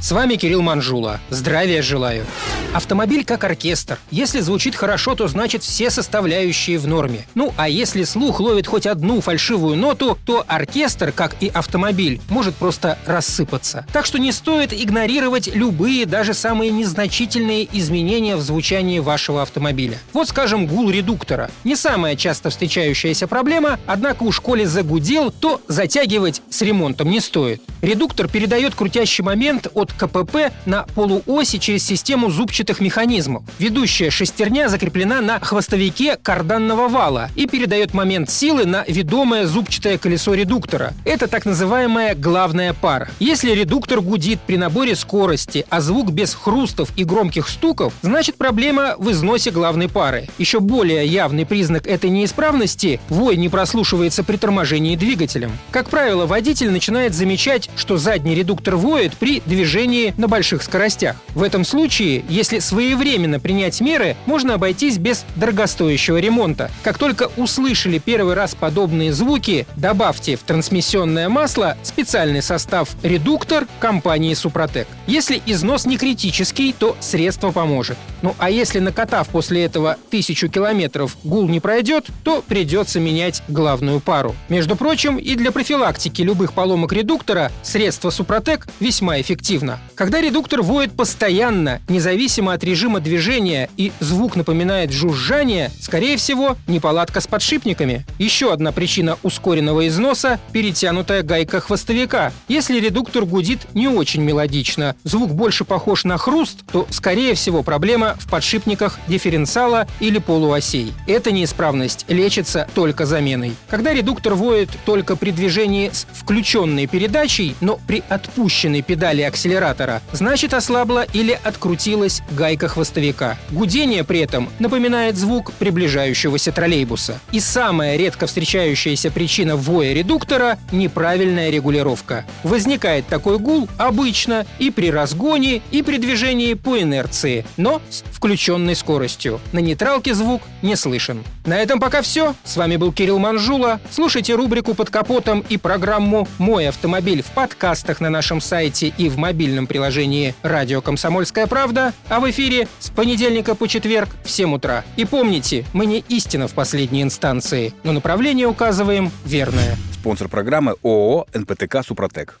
С вами Кирилл Манжула. Здравия желаю. Автомобиль как оркестр. Если звучит хорошо, то значит все составляющие в норме. Ну, а если слух ловит хоть одну фальшивую ноту, то оркестр, как и автомобиль, может просто рассыпаться. Так что не стоит игнорировать любые, даже самые незначительные изменения в звучании вашего автомобиля. Вот, скажем, гул редуктора. Не самая часто встречающаяся проблема, однако у школе загудел, то затягивать с ремонтом не стоит. Редуктор передает крутящий момент от КПП на полуоси через систему зубчатых механизмов. Ведущая шестерня закреплена на хвостовике карданного вала и передает момент силы на ведомое зубчатое колесо редуктора. Это так называемая главная пара. Если редуктор гудит при наборе скорости, а звук без хрустов и громких стуков, значит проблема в износе главной пары. Еще более явный признак этой неисправности – вой не прослушивается при торможении двигателем. Как правило, водитель начинает замечать, что задний редуктор воет при движении на больших скоростях. В этом случае, если своевременно принять меры, можно обойтись без дорогостоящего ремонта. Как только услышали первый раз подобные звуки, добавьте в трансмиссионное масло специальный состав редуктор компании Супротек. Если износ не критический, то средство поможет. Ну а если накатав после этого тысячу километров гул не пройдет, то придется менять главную пару. Между прочим, и для профилактики любых поломок редуктора средство Супротек весьма эффективно. Когда редуктор воет постоянно, независимо от режима движения и звук напоминает жужжание, скорее всего, неполадка с подшипниками. Еще одна причина ускоренного износа – перетянутая гайка хвостовика. Если редуктор гудит не очень мелодично, звук больше похож на хруст, то, скорее всего, проблема в подшипниках дифференциала или полуосей. Эта неисправность лечится только заменой. Когда редуктор воет только при движении с включенной передачей, но при отпущенной педали акселератора, значит ослабла или открутилась гайка хвостовика. Гудение при этом напоминает звук приближающегося троллейбуса. И самая редко встречающаяся причина воя редуктора – неправильная регулировка. Возникает такой гул обычно и при разгоне, и при движении по инерции, но с включенной скоростью. На нейтралке звук не слышен. На этом пока все. С вами был Кирилл Манжула. Слушайте рубрику «Под капотом» и программу «Мой автомобиль» в подкастах на нашем сайте и в мобильном приложении «Радио Комсомольская правда», а в эфире с понедельника по четверг в 7 утра. И помните, мы не истина в последней инстанции, но направление указываем верное. Спонсор программы ООО «НПТК Супротек».